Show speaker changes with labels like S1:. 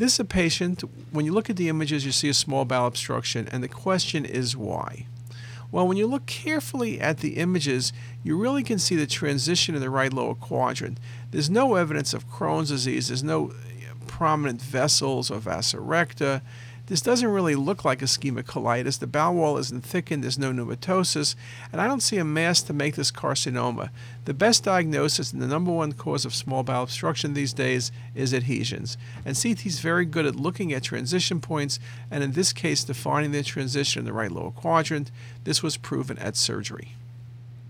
S1: This is a patient, when you look at the images, you see a small bowel obstruction, and the question is why? Well, when you look carefully at the images, you really can see the transition in the right lower quadrant. There's no evidence of Crohn's disease, there's no uh, prominent vessels or vasa recta. This doesn't really look like ischemic colitis. The bowel wall isn't thickened, there's no pneumatosis, and I don't see a mass to make this carcinoma. The best diagnosis and the number one cause of small bowel obstruction these days is adhesions. And CT is very good at looking at transition points, and in this case, defining the transition in the right lower quadrant. This was proven at surgery.